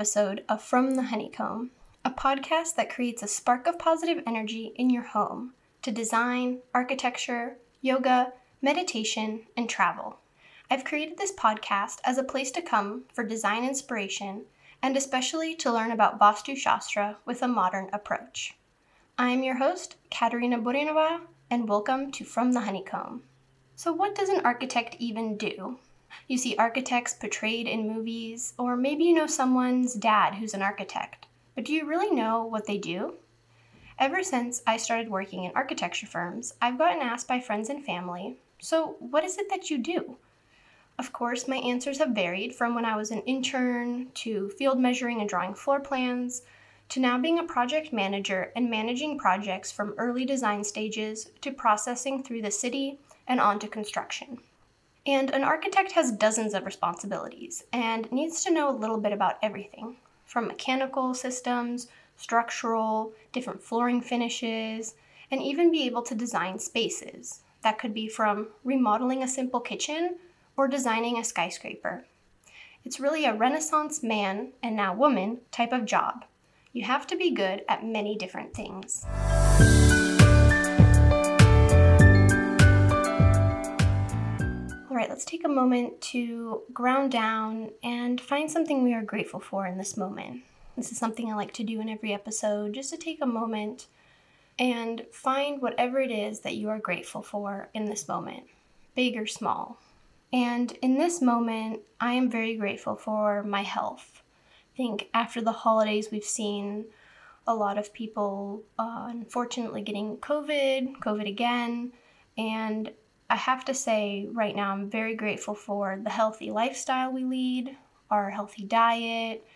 episode of From the Honeycomb, a podcast that creates a spark of positive energy in your home to design, architecture, yoga, meditation, and travel. I've created this podcast as a place to come for design inspiration and especially to learn about Vastu Shastra with a modern approach. I am your host, Katerina Burinova, and welcome to From the Honeycomb. So, what does an architect even do? You see architects portrayed in movies, or maybe you know someone's dad who's an architect. But do you really know what they do? Ever since I started working in architecture firms, I've gotten asked by friends and family, so what is it that you do? Of course, my answers have varied from when I was an intern to field measuring and drawing floor plans to now being a project manager and managing projects from early design stages to processing through the city and on to construction. And an architect has dozens of responsibilities and needs to know a little bit about everything from mechanical systems, structural, different flooring finishes, and even be able to design spaces. That could be from remodeling a simple kitchen or designing a skyscraper. It's really a Renaissance man and now woman type of job. You have to be good at many different things. Right, let's take a moment to ground down and find something we are grateful for in this moment. This is something I like to do in every episode, just to take a moment and find whatever it is that you are grateful for in this moment, big or small. And in this moment, I am very grateful for my health. I think after the holidays, we've seen a lot of people uh, unfortunately getting COVID, COVID again, and I have to say, right now, I'm very grateful for the healthy lifestyle we lead, our healthy diet,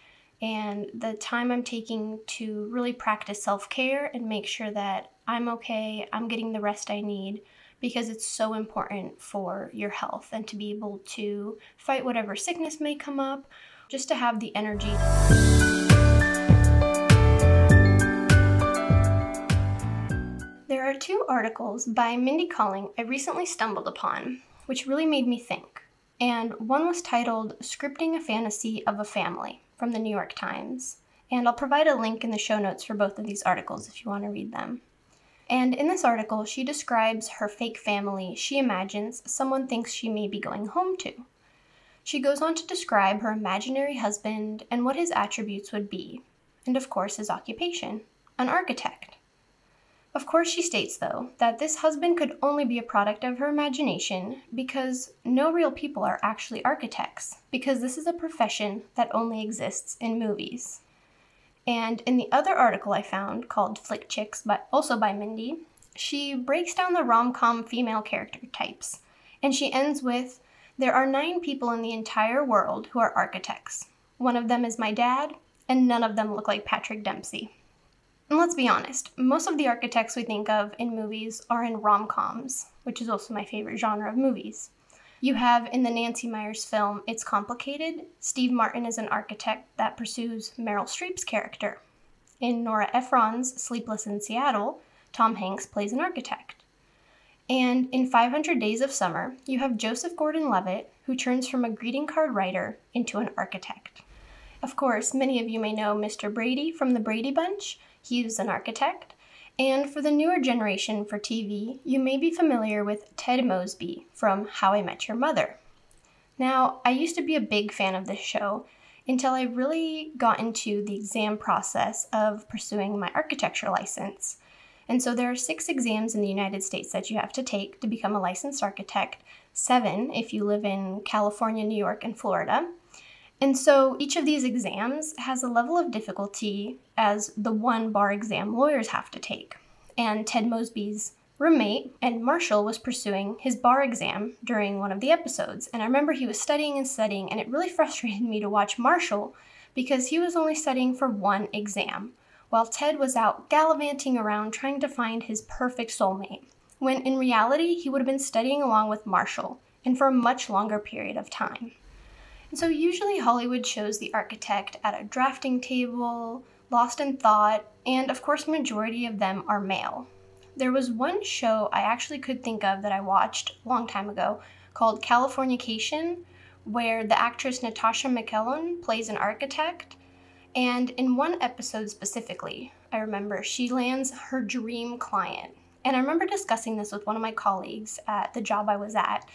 and the time I'm taking to really practice self care and make sure that I'm okay, I'm getting the rest I need, because it's so important for your health and to be able to fight whatever sickness may come up, just to have the energy. There are two articles by Mindy Kaling I recently stumbled upon, which really made me think. And one was titled Scripting a Fantasy of a Family from the New York Times. And I'll provide a link in the show notes for both of these articles if you want to read them. And in this article, she describes her fake family she imagines someone thinks she may be going home to. She goes on to describe her imaginary husband and what his attributes would be, and of course, his occupation an architect. Of course, she states, though, that this husband could only be a product of her imagination because no real people are actually architects, because this is a profession that only exists in movies. And in the other article I found called Flick Chicks, but also by Mindy, she breaks down the rom com female character types, and she ends with There are nine people in the entire world who are architects. One of them is my dad, and none of them look like Patrick Dempsey. And let's be honest, most of the architects we think of in movies are in rom coms, which is also my favorite genre of movies. You have in the Nancy Meyers film It's Complicated, Steve Martin is an architect that pursues Meryl Streep's character. In Nora Ephron's Sleepless in Seattle, Tom Hanks plays an architect. And in 500 Days of Summer, you have Joseph Gordon Levitt, who turns from a greeting card writer into an architect. Of course, many of you may know Mr. Brady from the Brady Bunch, He's an architect. And for the newer generation for TV, you may be familiar with Ted Mosby from How I Met Your Mother. Now, I used to be a big fan of this show until I really got into the exam process of pursuing my architecture license. And so there are six exams in the United States that you have to take to become a licensed architect, seven if you live in California, New York, and Florida. And so each of these exams has a level of difficulty as the one bar exam lawyers have to take. And Ted Mosby's roommate and Marshall was pursuing his bar exam during one of the episodes. And I remember he was studying and studying, and it really frustrated me to watch Marshall because he was only studying for one exam, while Ted was out gallivanting around trying to find his perfect soulmate, when in reality he would have been studying along with Marshall and for a much longer period of time. And so usually Hollywood shows the architect at a drafting table, lost in thought, and of course, majority of them are male. There was one show I actually could think of that I watched a long time ago called Californication, where the actress Natasha McElhone plays an architect. And in one episode specifically, I remember she lands her dream client. And I remember discussing this with one of my colleagues at the job I was at.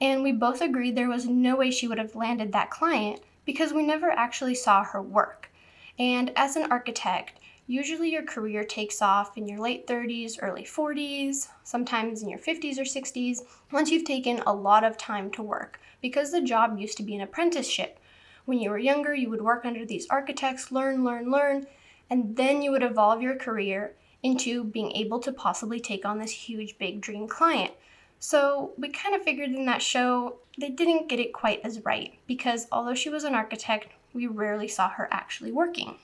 And we both agreed there was no way she would have landed that client because we never actually saw her work. And as an architect, usually your career takes off in your late 30s, early 40s, sometimes in your 50s or 60s, once you've taken a lot of time to work, because the job used to be an apprenticeship. When you were younger, you would work under these architects, learn, learn, learn, and then you would evolve your career into being able to possibly take on this huge, big dream client. So we kind of figured in that show they didn't get it quite as right because although she was an architect, we rarely saw her actually working.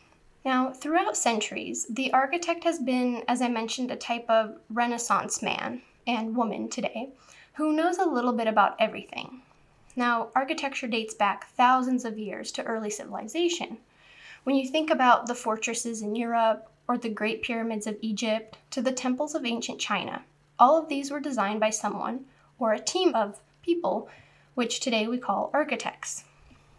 Now, throughout centuries, the architect has been, as I mentioned, a type of Renaissance man and woman today who knows a little bit about everything. Now, architecture dates back thousands of years to early civilization. When you think about the fortresses in Europe or the Great Pyramids of Egypt to the temples of ancient China, all of these were designed by someone or a team of people, which today we call architects.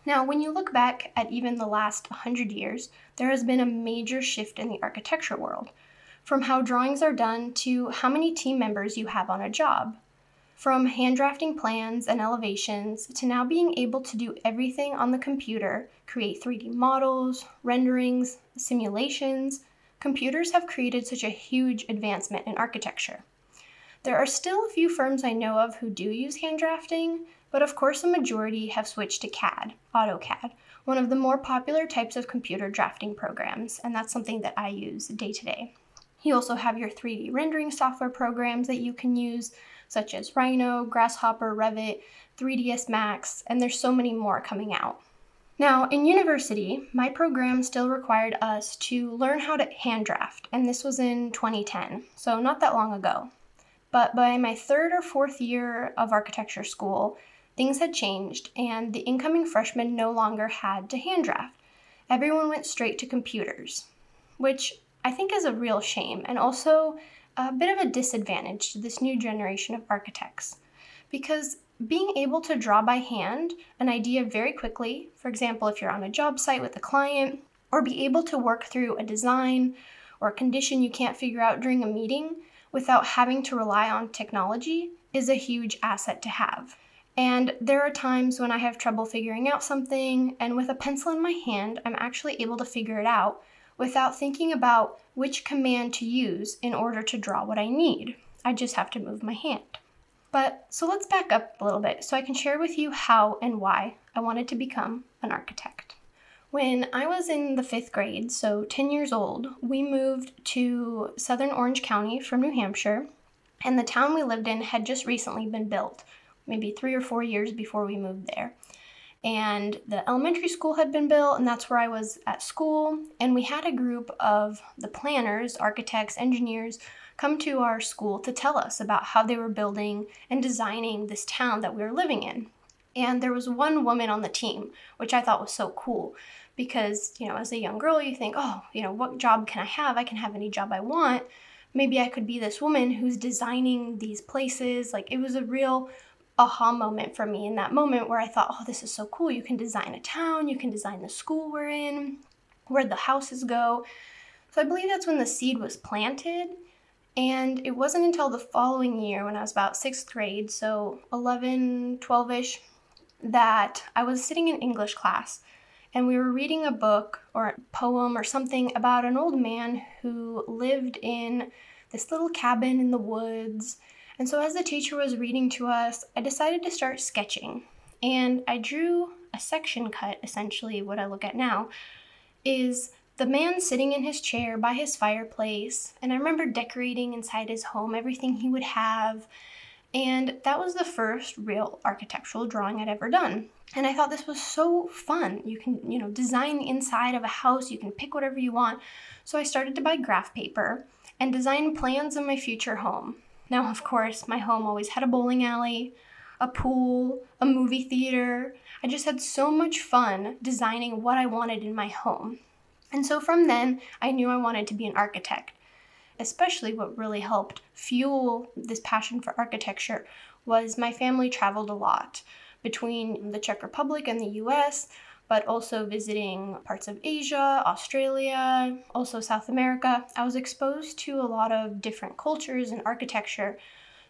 Now, when you look back at even the last 100 years, there has been a major shift in the architecture world, from how drawings are done to how many team members you have on a job. From hand drafting plans and elevations to now being able to do everything on the computer, create 3D models, renderings, simulations, computers have created such a huge advancement in architecture. There are still a few firms I know of who do use hand drafting, but of course a majority have switched to CAD, AutoCAD, one of the more popular types of computer drafting programs, and that's something that I use day to day. You also have your 3D rendering software programs that you can use, such as Rhino, Grasshopper, Revit, 3ds Max, and there's so many more coming out. Now, in university, my program still required us to learn how to hand draft, and this was in 2010, so not that long ago. But by my third or fourth year of architecture school, Things had changed, and the incoming freshmen no longer had to hand draft. Everyone went straight to computers, which I think is a real shame and also a bit of a disadvantage to this new generation of architects. Because being able to draw by hand an idea very quickly, for example, if you're on a job site with a client, or be able to work through a design or a condition you can't figure out during a meeting without having to rely on technology, is a huge asset to have. And there are times when I have trouble figuring out something, and with a pencil in my hand, I'm actually able to figure it out without thinking about which command to use in order to draw what I need. I just have to move my hand. But so let's back up a little bit so I can share with you how and why I wanted to become an architect. When I was in the fifth grade, so 10 years old, we moved to southern Orange County from New Hampshire, and the town we lived in had just recently been built maybe three or four years before we moved there. And the elementary school had been built, and that's where I was at school. And we had a group of the planners, architects, engineers come to our school to tell us about how they were building and designing this town that we were living in. And there was one woman on the team, which I thought was so cool because, you know, as a young girl, you think, oh, you know, what job can I have? I can have any job I want. Maybe I could be this woman who's designing these places. Like, it was a real aha moment for me in that moment where I thought, oh, this is so cool. You can design a town, you can design the school we're in, where the houses go. So I believe that's when the seed was planted. And it wasn't until the following year, when I was about sixth grade, so 11, 12 ish, that I was sitting in English class and we were reading a book or a poem or something about an old man who lived in this little cabin in the woods and so, as the teacher was reading to us, I decided to start sketching. And I drew a section cut, essentially, what I look at now is the man sitting in his chair by his fireplace. And I remember decorating inside his home everything he would have. And that was the first real architectural drawing I'd ever done. And I thought this was so fun. You can, you know, design the inside of a house, you can pick whatever you want. So I started to buy graph paper and design plans of my future home. Now, of course, my home always had a bowling alley, a pool, a movie theater. I just had so much fun designing what I wanted in my home. And so from then, I knew I wanted to be an architect. Especially what really helped fuel this passion for architecture was my family traveled a lot between the Czech Republic and the US. but also visiting parts of Asia, Australia, also South America. I was exposed to a lot of different cultures and architecture,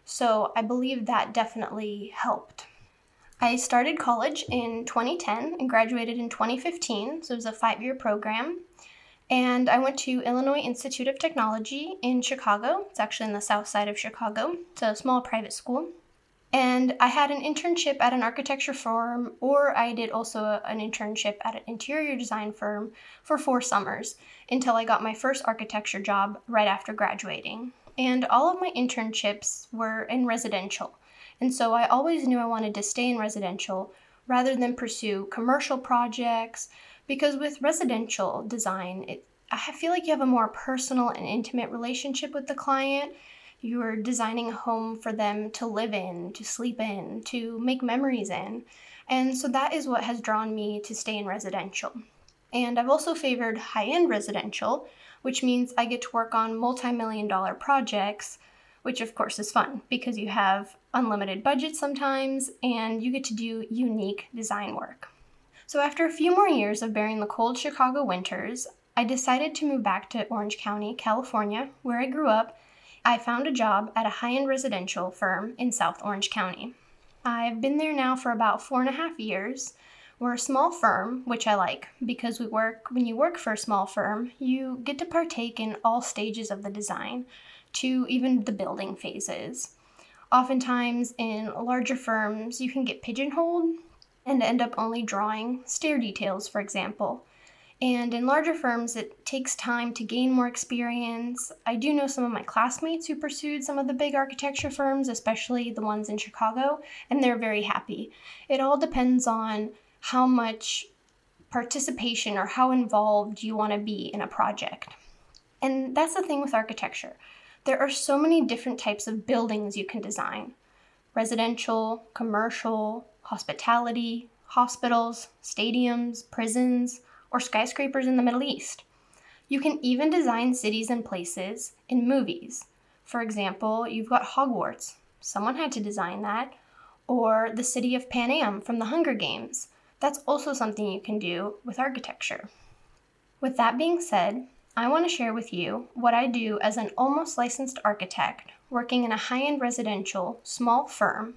so I believe that definitely helped. I started college in 2010 and graduated in 2015, so it was a five year program. And I went to Illinois Institute of Technology in Chicago. It's actually in the south side of Chicago. It's a small private school. And I had an internship at an architecture firm, or I did also an internship at an interior design firm for four summers until I got my first architecture job right after graduating. And all of my internships were in residential. And so I always knew I wanted to stay in residential rather than pursue commercial projects because with residential design, it, I feel like you have a more personal and intimate relationship with the client you're designing a home for them to live in, to sleep in, to make memories in. And so that is what has drawn me to stay in residential. And I've also favored high end residential, which means I get to work on multi million dollar projects, which of course is fun because you have unlimited budget sometimes and you get to do unique design work. So, after a few more years of bearing the cold Chicago winters, I decided to move back to Orange County, California, where I grew up, I found a job at a high end residential firm in South Orange County. I've been there now for about four and a half years. We're a small firm, which I like because we work, when you work for a small firm, you get to partake in all stages of the design to even the building phases. Oftentimes, in larger firms, you can get pigeonholed and end up only drawing stair details, for example. And in larger firms, it takes time to gain more experience. I do know some of my classmates who pursued some of the big architecture firms, especially the ones in Chicago, and they're very happy. It all depends on how much participation or how involved you want to be in a project. And that's the thing with architecture. There are so many different types of buildings you can design residential, commercial, hospitality, hospitals, stadiums, prisons or skyscrapers in the Middle East. You can even design cities and places in movies. For example, you've got Hogwarts. Someone had to design that. Or the city of Panem from the Hunger Games. That's also something you can do with architecture. With that being said, I want to share with you what I do as an almost licensed architect working in a high end residential small firm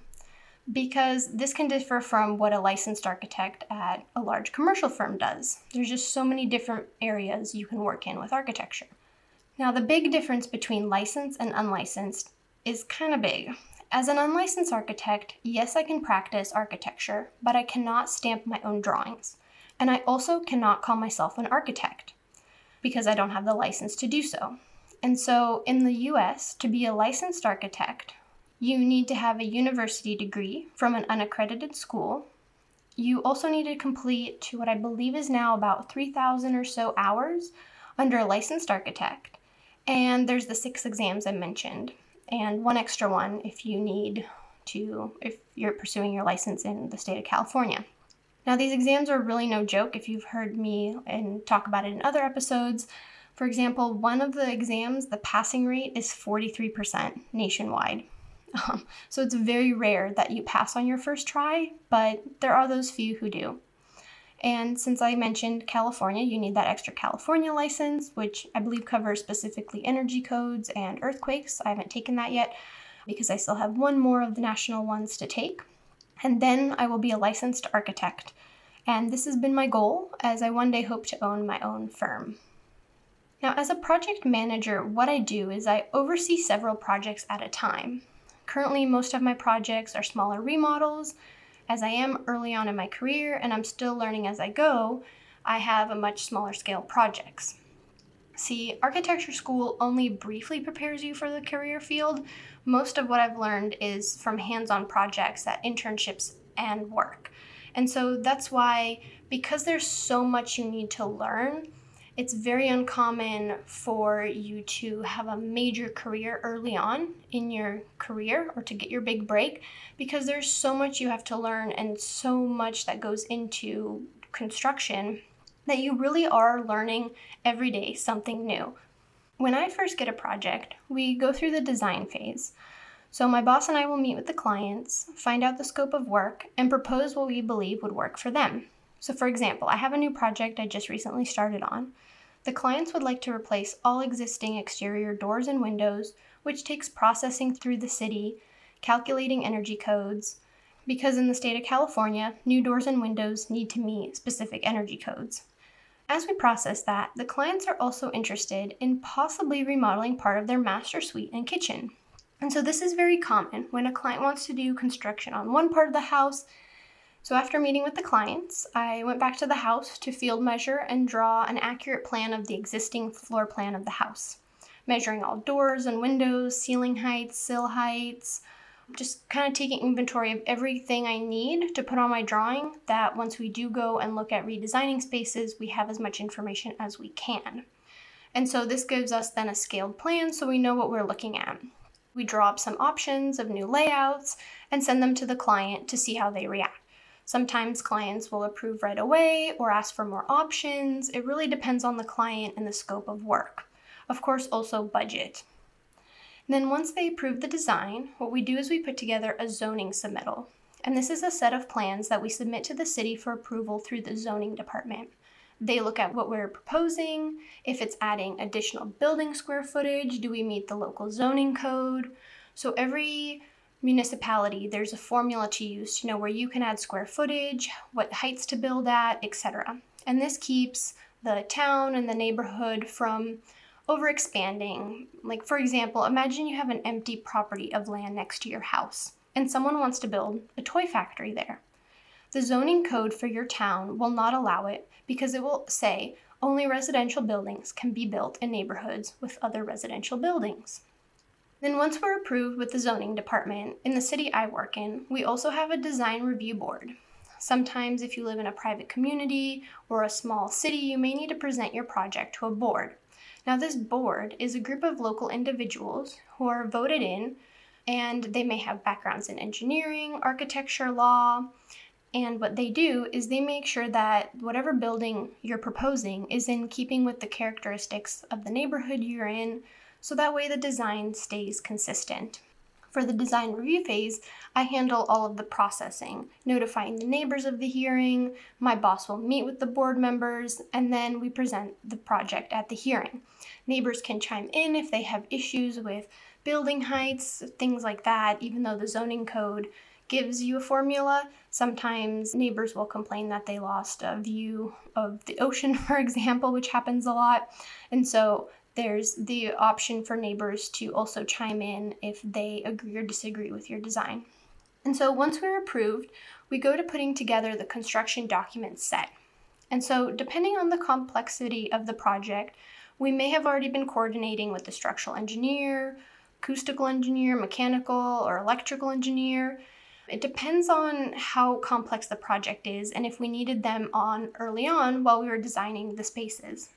because this can differ from what a licensed architect at a large commercial firm does. There's just so many different areas you can work in with architecture. Now, the big difference between licensed and unlicensed is kind of big. As an unlicensed architect, yes, I can practice architecture, but I cannot stamp my own drawings. And I also cannot call myself an architect because I don't have the license to do so. And so in the US, to be a licensed architect, you need to have a university degree from an unaccredited school. You also need to complete to what I believe is now about 3,000 or so hours under a licensed architect. And there's the six exams I mentioned, and one extra one if you need to, if you're pursuing your license in the state of California. Now, these exams are really no joke if you've heard me and talk about it in other episodes. For example, one of the exams, the passing rate is 43% nationwide. Um, so it's very rare that you pass on your first try, but there are those few who do. And since I mentioned California, you need that extra California license, which I believe covers specifically energy codes and earthquakes. I haven't taken that yet because I still have one more of the national ones to take. And then I will be a licensed architect. And this has been my goal as I one day hope to own my own firm. Now, as a project manager, what I do is I oversee several projects at a time. Currently, most of my projects are smaller remodels. As I am early on in my career and I'm still learning as I go, I have a much smaller scale projects. See, architecture school only briefly prepares you for the career field. Most of what I've learned is from hands on projects at internships and work. And so that's why, because there's so much you need to learn, it's very uncommon for you to have a major career early on in your career or to get your big break because there's so much you have to learn and so much that goes into construction that you really are learning every day something new. When I first get a project, we go through the design phase. So, my boss and I will meet with the clients, find out the scope of work, and propose what we believe would work for them. So, for example, I have a new project I just recently started on. The clients would like to replace all existing exterior doors and windows, which takes processing through the city, calculating energy codes, because in the state of California, new doors and windows need to meet specific energy codes. As we process that, the clients are also interested in possibly remodeling part of their master suite and kitchen. And so this is very common when a client wants to do construction on one part of the house. So after meeting with the clients, I went back to the house to field measure and draw an accurate plan of the existing floor plan of the house, measuring all doors and windows, ceiling heights, sill heights, just kind of taking inventory of everything I need to put on my drawing that once we do go and look at redesigning spaces, we have as much information as we can. And so this gives us then a scaled plan so we know what we're looking at. We draw up some options of new layouts and send them to the client to see how they react. Sometimes clients will approve right away or ask for more options. It really depends on the client and the scope of work. Of course, also budget. And then once they approve the design, what we do is we put together a zoning submittal. And this is a set of plans that we submit to the city for approval through the zoning department. They look at what we're proposing, if it's adding additional building square footage, do we meet the local zoning code? So every municipality, there's a formula to use to know where you can add square footage, what heights to build at, etc. And this keeps the town and the neighborhood from over expanding. Like, for example, imagine you have an empty property of land next to your house and someone wants to build a toy factory there. The zoning code for your town will not allow it because it will say only residential buildings can be built in neighborhoods with other residential buildings. Then, once we're approved with the zoning department, in the city I work in, we also have a design review board. Sometimes, if you live in a private community or a small city, you may need to present your project to a board. Now, this board is a group of local individuals who are voted in, and they may have backgrounds in engineering, architecture, law, and what they do is they make sure that whatever building you're proposing is in keeping with the characteristics of the neighborhood you're in, so that way the design stays consistent. For the design review phase, I handle all of the processing, notifying the neighbors of the hearing. My boss will meet with the board members, and then we present the project at the hearing. Neighbors can chime in if they have issues with building heights, things like that, even though the zoning code gives you a formula. Sometimes neighbors will complain that they lost a view of the ocean, for example, which happens a lot. And so there's the option for neighbors to also chime in if they agree or disagree with your design. And so once we're approved, we go to putting together the construction document set. And so, depending on the complexity of the project, we may have already been coordinating with the structural engineer, acoustical engineer, mechanical, or electrical engineer. It depends on how complex the project is and if we needed them on early on while we were designing the spaces.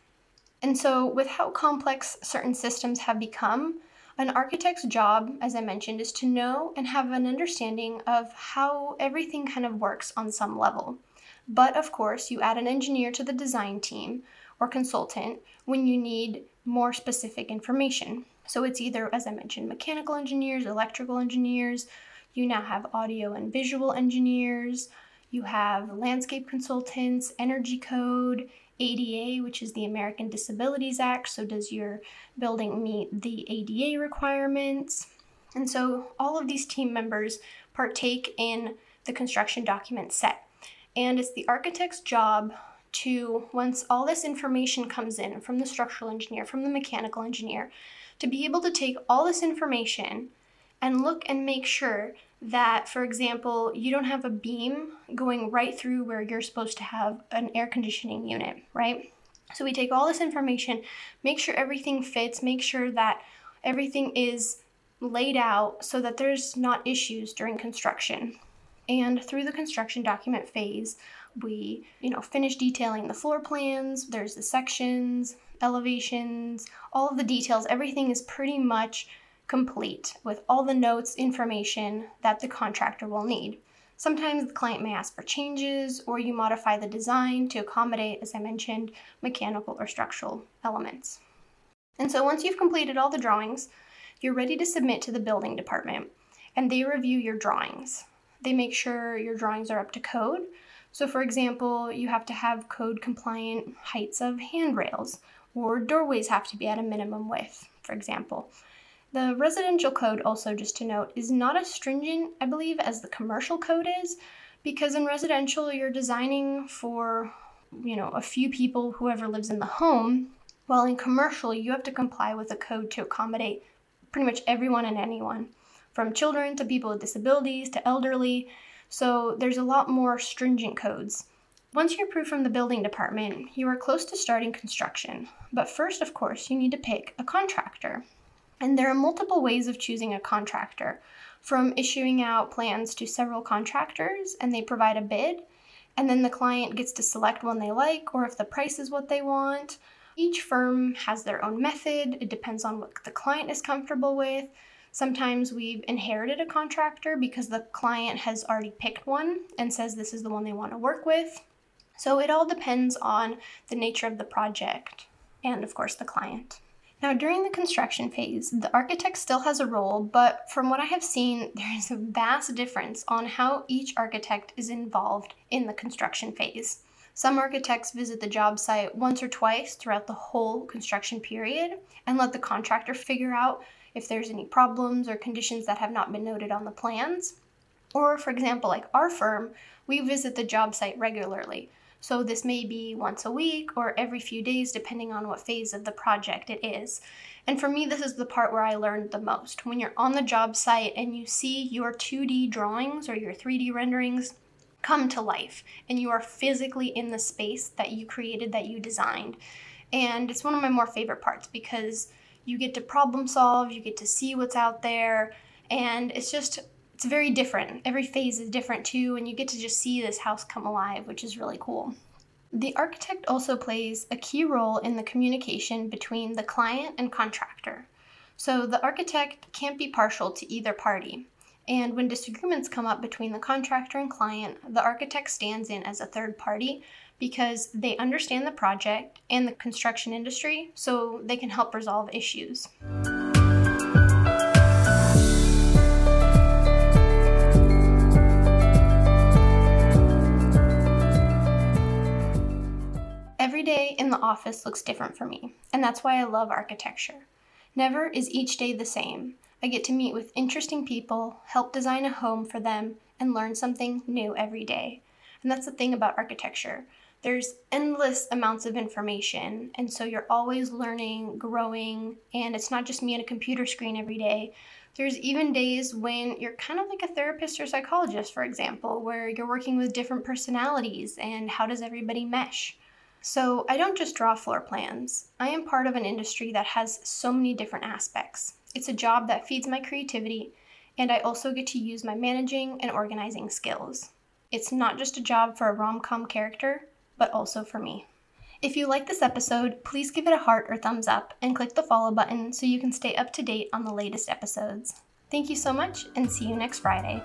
And so, with how complex certain systems have become, an architect's job, as I mentioned, is to know and have an understanding of how everything kind of works on some level. But of course, you add an engineer to the design team or consultant when you need more specific information. So it's either, as I mentioned, mechanical engineers, electrical engineers, you now have audio and visual engineers, you have landscape consultants, energy code, ADA, which is the American Disabilities Act. So, does your building meet the ADA requirements? And so, all of these team members partake in the construction document set. And it's the architect's job to, once all this information comes in from the structural engineer, from the mechanical engineer, to be able to take all this information and look and make sure that, for example, you don't have a beam going right through where you're supposed to have an air conditioning unit, right? So we take all this information, make sure everything fits, make sure that everything is laid out so that there's not issues during construction. And through the construction document phase, we, you know, finish detailing the floor plans, there's the sections, elevations, all of the details, everything is pretty much complete with all the notes, information that the contractor will need. Sometimes the client may ask for changes or you modify the design to accommodate, as I mentioned, mechanical or structural elements. And so once you've completed all the drawings, you're ready to submit to the building department and they review your drawings. They make sure your drawings are up to code. So, for example, you have to have code compliant heights of handrails, or doorways have to be at a minimum width, for example. The residential code, also just to note, is not as stringent, I believe, as the commercial code is, because in residential, you're designing for, you know, a few people, whoever lives in the home, while in commercial, you have to comply with a code to accommodate pretty much everyone and anyone, from children to people with disabilities to elderly. So there's a lot more stringent codes. Once you're approved from the building department, you are close to starting construction. But first, of course, you need to pick a contractor. And there are multiple ways of choosing a contractor, from issuing out plans to several contractors and they provide a bid, and then the client gets to select one they like or if the price is what they want. Each firm has their own method, it depends on what the client is comfortable with. Sometimes we've inherited a contractor because the client has already picked one and says this is the one they want to work with. So it all depends on the nature of the project and, of course, the client. Now, during the construction phase, the architect still has a role, but from what I have seen, there is a vast difference on how each architect is involved in the construction phase. Some architects visit the job site once or twice throughout the whole construction period and let the contractor figure out if there's any problems or conditions that have not been noted on the plans. Or, for example, like our firm, we visit the job site regularly. So this may be once a week or every few days, depending on what phase of the project it is. And for me, this is the part where I learned the most. When you're on the job site and you see your 2D drawings or your 3D renderings come to life and you are physically in the space that you created, that you designed. And it's one of my more favorite parts because you get to problem solve, you get to see what's out there, and it's just it's very different. Every phase is different too, and you get to just see this house come alive, which is really cool. The architect also plays a key role in the communication between the client and contractor. So the architect can't be partial to either party. And when disagreements come up between the contractor and client, the architect stands in as a third party because they understand the project and the construction industry, so they can help resolve issues. Every day in the office looks different for me, and that's why I love architecture. Never is each day the same. I get to meet with interesting people, help design a home for them, and learn something new every day. And that's the thing about architecture. There's endless amounts of information, and so you're always learning, growing, and it's not just me at a computer screen every day. There's even days when you're kind of like a therapist or psychologist, for example, where you're working with different personalities and how does everybody mesh. So I don't just draw floor plans. I am part of an industry that has so many different aspects. It's a job that feeds my creativity, and I also get to use my managing and organizing skills. It's not just a job for a rom com character, but also for me. If you like this episode, please give it a heart or thumbs up and click the follow button so you can stay up to date on the latest episodes. Thank you so much and see you next Friday.